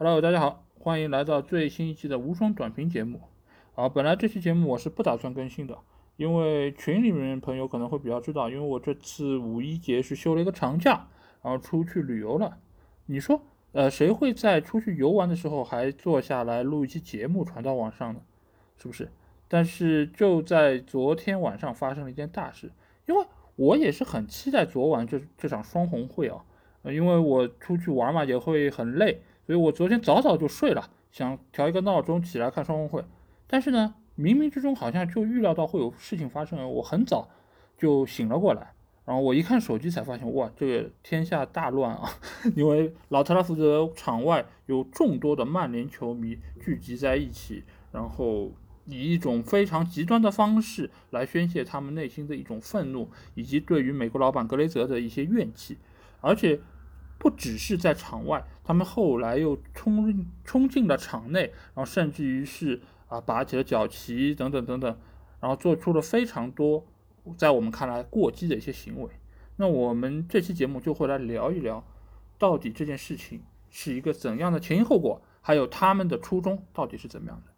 Hello，大家好，欢迎来到最新一期的无双短评节目。啊，本来这期节目我是不打算更新的，因为群里面朋友可能会比较知道，因为我这次五一节是休了一个长假，然后出去旅游了。你说，呃，谁会在出去游玩的时候还坐下来录一期节目传到网上呢？是不是？但是就在昨天晚上发生了一件大事，因为我也是很期待昨晚这这场双红会啊，因为我出去玩嘛也会很累。所以我昨天早早就睡了，想调一个闹钟起来看双红会，但是呢，冥冥之中好像就预料到会有事情发生，我很早就醒了过来，然后我一看手机才发现，哇，这个天下大乱啊！因为老特拉福德场外有众多的曼联球迷聚集在一起，然后以一种非常极端的方式来宣泄他们内心的一种愤怒，以及对于美国老板格雷泽的一些怨气，而且。不只是在场外，他们后来又冲冲进了场内，然后甚至于是啊拔起了脚旗等等等等，然后做出了非常多在我们看来过激的一些行为。那我们这期节目就会来聊一聊，到底这件事情是一个怎样的前因后果，还有他们的初衷到底是怎么样的。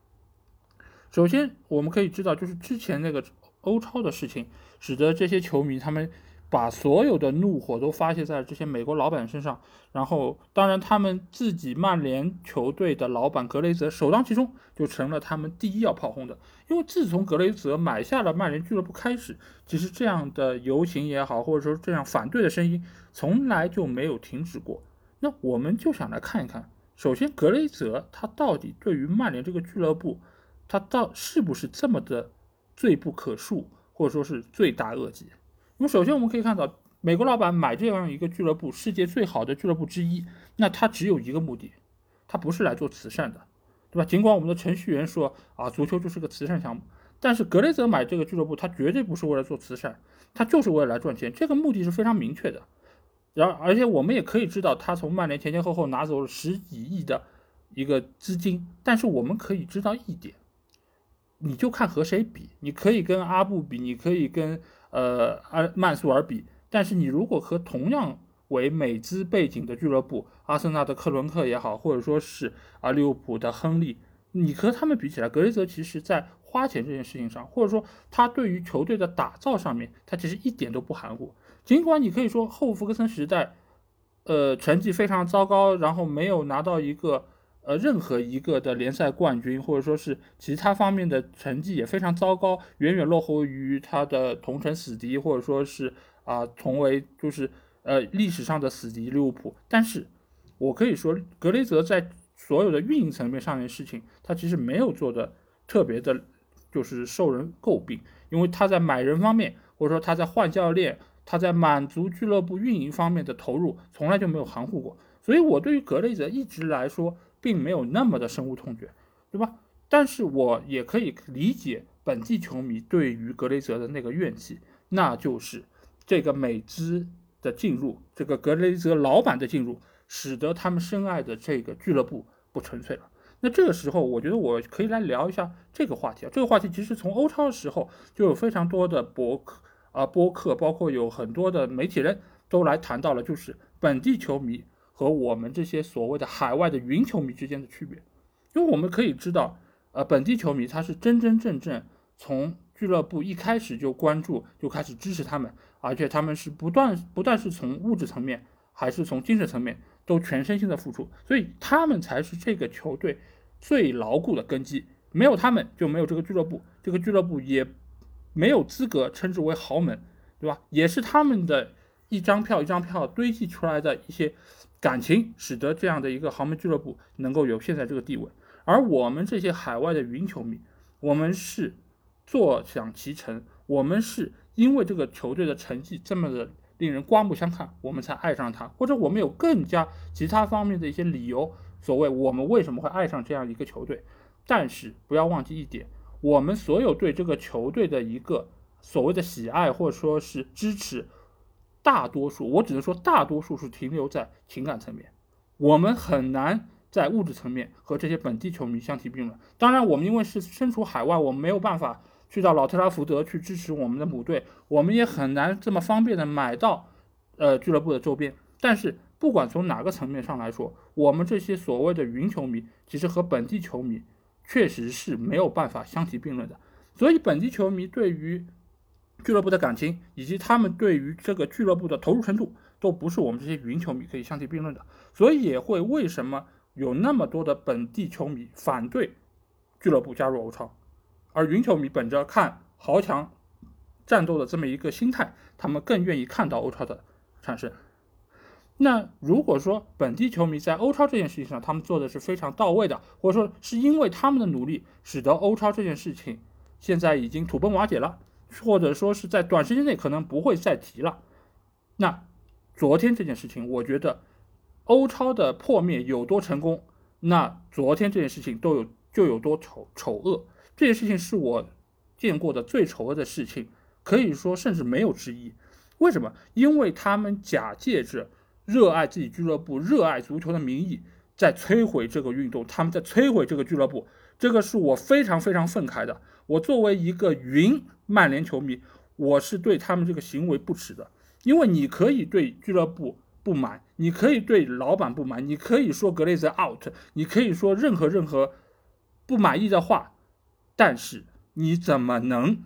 首先，我们可以知道，就是之前那个欧超的事情，使得这些球迷他们。把所有的怒火都发泄在了这些美国老板身上，然后当然他们自己曼联球队的老板格雷泽首当其冲，就成了他们第一要炮轰的。因为自从格雷泽买下了曼联俱乐部开始，其实这样的游行也好，或者说这样反对的声音从来就没有停止过。那我们就想来看一看，首先格雷泽他到底对于曼联这个俱乐部，他到是不是这么的罪不可恕，或者说是罪大恶极？那么首先我们可以看到，美国老板买这样一个俱乐部，世界最好的俱乐部之一，那他只有一个目的，他不是来做慈善的，对吧？尽管我们的程序员说啊，足球就是个慈善项目，但是格雷泽买这个俱乐部，他绝对不是为了做慈善，他就是为了来赚钱，这个目的是非常明确的。然而且我们也可以知道，他从曼联前前后后拿走了十几亿的一个资金，但是我们可以知道一点，你就看和谁比，你可以跟阿布比，你可以跟。呃，阿曼苏尔比，但是你如果和同样为美资背景的俱乐部，阿森纳的克伦克也好，或者说是啊利物浦的亨利，你和他们比起来，格雷泽其实在花钱这件事情上，或者说他对于球队的打造上面，他其实一点都不含糊。尽管你可以说后福格森时代，呃，成绩非常糟糕，然后没有拿到一个。呃，任何一个的联赛冠军，或者说是其他方面的成绩也非常糟糕，远远落后于他的同城死敌，或者说是啊，同为就是呃历史上的死敌利物浦。但是，我可以说，格雷泽在所有的运营层面上面事情，他其实没有做的特别的，就是受人诟病，因为他在买人方面，或者说他在换教练，他在满足俱乐部运营方面的投入，从来就没有含糊过。所以，我对于格雷泽一直来说。并没有那么的深恶痛绝，对吧？但是我也可以理解本地球迷对于格雷泽的那个怨气，那就是这个美资的进入，这个格雷泽老板的进入，使得他们深爱的这个俱乐部不纯粹了。那这个时候，我觉得我可以来聊一下这个话题啊。这个话题其实从欧超的时候就有非常多的博客啊，播客，包括有很多的媒体人都来谈到了，就是本地球迷。和我们这些所谓的海外的云球迷之间的区别，因为我们可以知道，呃，本地球迷他是真真正正从俱乐部一开始就关注，就开始支持他们，而且他们是不断不断是从物质层面还是从精神层面都全身心的付出，所以他们才是这个球队最牢固的根基。没有他们就没有这个俱乐部，这个俱乐部也没有资格称之为豪门，对吧？也是他们的一张票一张票堆积出来的一些。感情使得这样的一个豪门俱乐部能够有现在这个地位，而我们这些海外的云球迷，我们是坐享其成，我们是因为这个球队的成绩这么的令人刮目相看，我们才爱上他，或者我们有更加其他方面的一些理由，所谓我们为什么会爱上这样一个球队，但是不要忘记一点，我们所有对这个球队的一个所谓的喜爱或者说是支持。大多数，我只能说大多数是停留在情感层面，我们很难在物质层面和这些本地球迷相提并论。当然，我们因为是身处海外，我们没有办法去到老特拉福德去支持我们的母队，我们也很难这么方便的买到呃俱乐部的周边。但是不管从哪个层面上来说，我们这些所谓的云球迷，其实和本地球迷确实是没有办法相提并论的。所以，本地球迷对于俱乐部的感情，以及他们对于这个俱乐部的投入程度，都不是我们这些云球迷可以相提并论的。所以，也会为什么有那么多的本地球迷反对俱乐部加入欧超，而云球迷本着看豪强战斗的这么一个心态，他们更愿意看到欧超的产生。那如果说本地球迷在欧超这件事情上，他们做的是非常到位的，或者说是因为他们的努力，使得欧超这件事情现在已经土崩瓦解了，或者说是在短时间内可能不会再提了。那昨天这件事情，我觉得欧超的破灭有多成功，那昨天这件事情都有就有多丑丑恶。这件事情是我见过的最丑恶的事情，可以说甚至没有之一。为什么？因为他们假借着。热爱自己俱乐部、热爱足球的名义，在摧毁这个运动，他们在摧毁这个俱乐部，这个是我非常非常愤慨的。我作为一个云曼联球迷，我是对他们这个行为不耻的。因为你可以对俱乐部不满，你可以对老板不满，你可以说格雷泽 out，你可以说任何任何不满意的话，但是你怎么能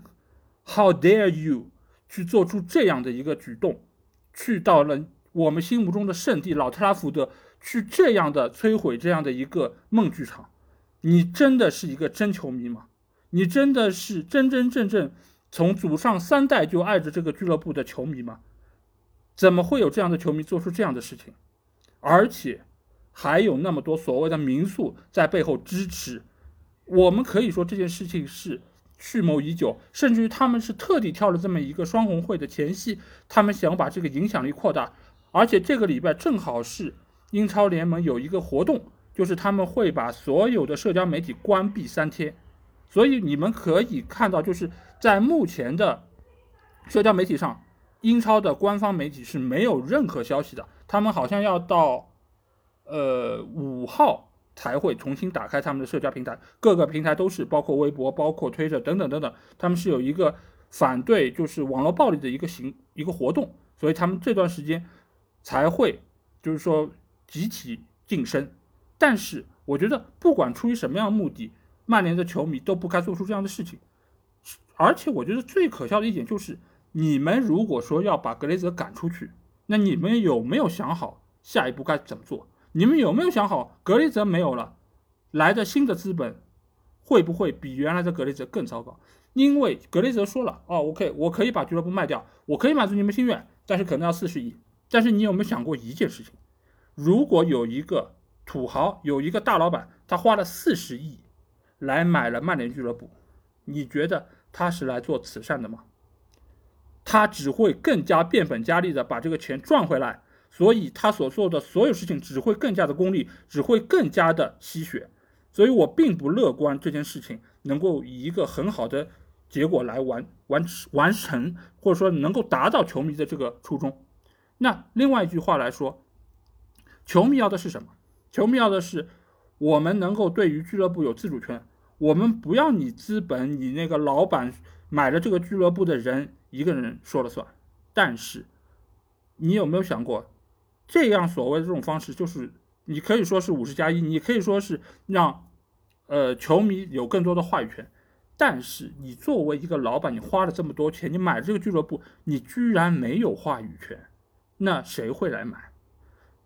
？How dare you 去做出这样的一个举动，去到了？我们心目中的圣地老特拉福德，去这样的摧毁这样的一个梦剧场，你真的是一个真球迷吗？你真的是真真正正从祖上三代就爱着这个俱乐部的球迷吗？怎么会有这样的球迷做出这样的事情？而且还有那么多所谓的民宿在背后支持，我们可以说这件事情是。蓄谋已久，甚至于他们是特地挑了这么一个双红会的前夕，他们想把这个影响力扩大。而且这个礼拜正好是英超联盟有一个活动，就是他们会把所有的社交媒体关闭三天，所以你们可以看到，就是在目前的社交媒体上，英超的官方媒体是没有任何消息的。他们好像要到呃五号才会重新打开他们的社交平台，各个平台都是，包括微博、包括推特等等等等，他们是有一个反对就是网络暴力的一个行一个活动，所以他们这段时间。才会，就是说集体晋升，但是我觉得不管出于什么样的目的，曼联的球迷都不该做出这样的事情。而且我觉得最可笑的一点就是，你们如果说要把格雷泽赶出去，那你们有没有想好下一步该怎么做？你们有没有想好格雷泽没有了，来的新的资本会不会比原来的格雷泽更糟糕？因为格雷泽说了，哦，OK，我可以把俱乐部卖掉，我可以满足你们心愿，但是可能要四十亿。但是你有没有想过一件事情？如果有一个土豪，有一个大老板，他花了四十亿来买了曼联俱乐部，你觉得他是来做慈善的吗？他只会更加变本加厉的把这个钱赚回来，所以他所做的所有事情只会更加的功利，只会更加的吸血。所以我并不乐观这件事情能够以一个很好的结果来完完完成，或者说能够达到球迷的这个初衷。那另外一句话来说，球迷要的是什么？球迷要的是我们能够对于俱乐部有自主权，我们不要你资本，你那个老板买了这个俱乐部的人一个人说了算。但是你有没有想过，这样所谓的这种方式，就是你可以说是五十加一，你可以说是让呃球迷有更多的话语权。但是你作为一个老板，你花了这么多钱，你买这个俱乐部，你居然没有话语权。那谁会来买？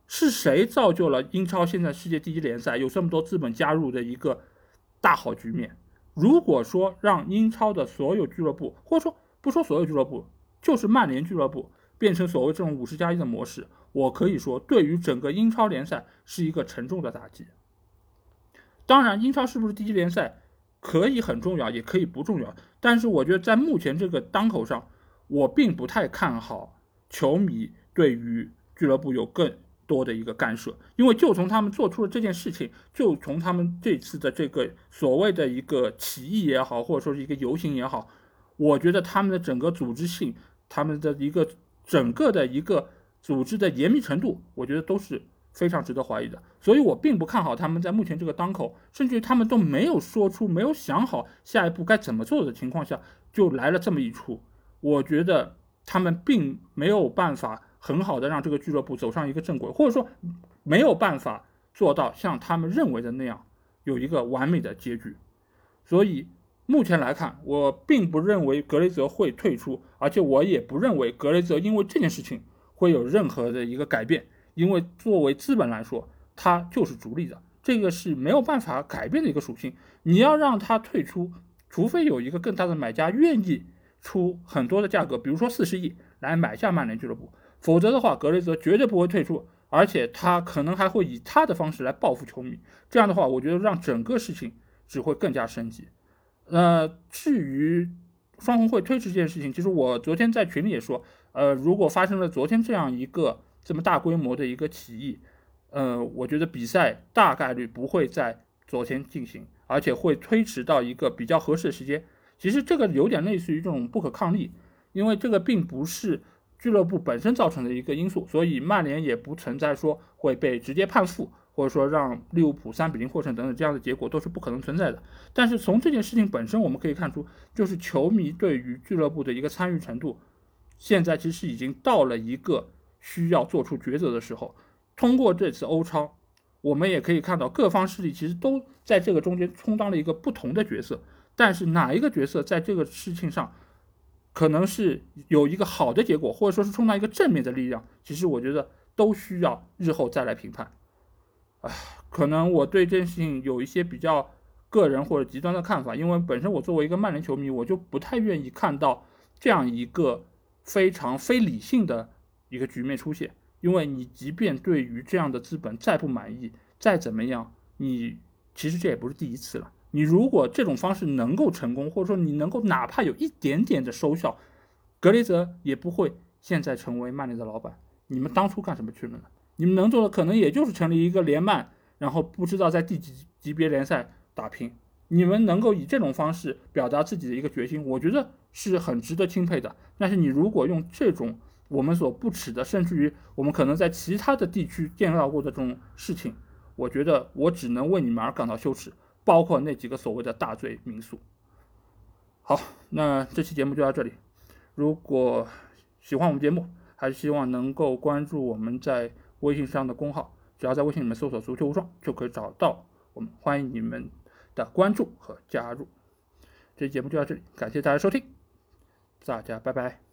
是谁造就了英超现在世界第一联赛有这么多资本加入的一个大好局面？如果说让英超的所有俱乐部，或者说不说所有俱乐部，就是曼联俱乐部变成所谓这种五十加一的模式，我可以说对于整个英超联赛是一个沉重的打击。当然，英超是不是第一联赛可以很重要，也可以不重要。但是我觉得在目前这个当口上，我并不太看好球迷。对于俱乐部有更多的一个干涉，因为就从他们做出了这件事情，就从他们这次的这个所谓的一个起义也好，或者说是一个游行也好，我觉得他们的整个组织性，他们的一个整个的一个组织的严密程度，我觉得都是非常值得怀疑的。所以我并不看好他们在目前这个当口，甚至于他们都没有说出、没有想好下一步该怎么做的情况下，就来了这么一出，我觉得他们并没有办法。很好的让这个俱乐部走上一个正轨，或者说没有办法做到像他们认为的那样有一个完美的结局。所以目前来看，我并不认为格雷泽会退出，而且我也不认为格雷泽因为这件事情会有任何的一个改变，因为作为资本来说，他就是逐利的，这个是没有办法改变的一个属性。你要让他退出，除非有一个更大的买家愿意出很多的价格，比如说四十亿来买下曼联俱乐部，否则的话，格雷泽绝对不会退出，而且他可能还会以他的方式来报复球迷。这样的话，我觉得让整个事情。只会更加升级。呃，至于双红会推迟这件事情，其实我昨天在群里也说，呃，如果发生了昨天这样一个这么大规模的一个起义，呃，我觉得比赛大概率不会在昨天进行，而且会推迟到一个比较合适的时间。其实这个有点类似于这种不可抗力，因为这个并不是俱乐部本身造成的一个因素，所以曼联也不存在说会被直接判负。或者说让利物浦三比零获胜等等这样的结果都是不可能存在的。但是从这件事情本身，我们可以看出，就是球迷对于俱乐部的一个参与程度，现在其实已经到了一个需要做出抉择的时候。通过这次欧超，我们也可以看到各方势力其实都在这个中间充当了一个不同的角色。但是哪一个角色在这个事情上可能是有一个好的结果，或者说是充当一个正面的力量，其实我觉得都需要日后再来评判。唉，可能我对这件事情有一些比较个人或者极端的看法，因为本身我作为一个曼联球迷，我就不太愿意看到这样一个非常非理性的一个局面出现。因为你即便对于这样的资本再不满意，再怎么样，你其实这也不是第一次了。你如果这种方式能够成功，或者说你能够哪怕有一点点的收效，格雷泽也不会现在成为曼联的老板。你们当初干什么去了呢？你们能做的可能也就是成立一个联曼，然后不知道在第几级别联赛打拼。你们能够以这种方式表达自己的一个决心，我觉得是很值得钦佩的。但是你如果用这种我们所不耻的，甚至于我们可能在其他的地区见到过的这种事情，我觉得我只能为你们而感到羞耻，包括那几个所谓的大罪民宿。好，那这期节目就到这里。如果喜欢我们节目，还是希望能够关注我们在。微信上的公号，只要在微信里面搜索“足球无双”就可以找到我们，欢迎你们的关注和加入。这期节目就到这里，感谢大家收听，大家拜拜。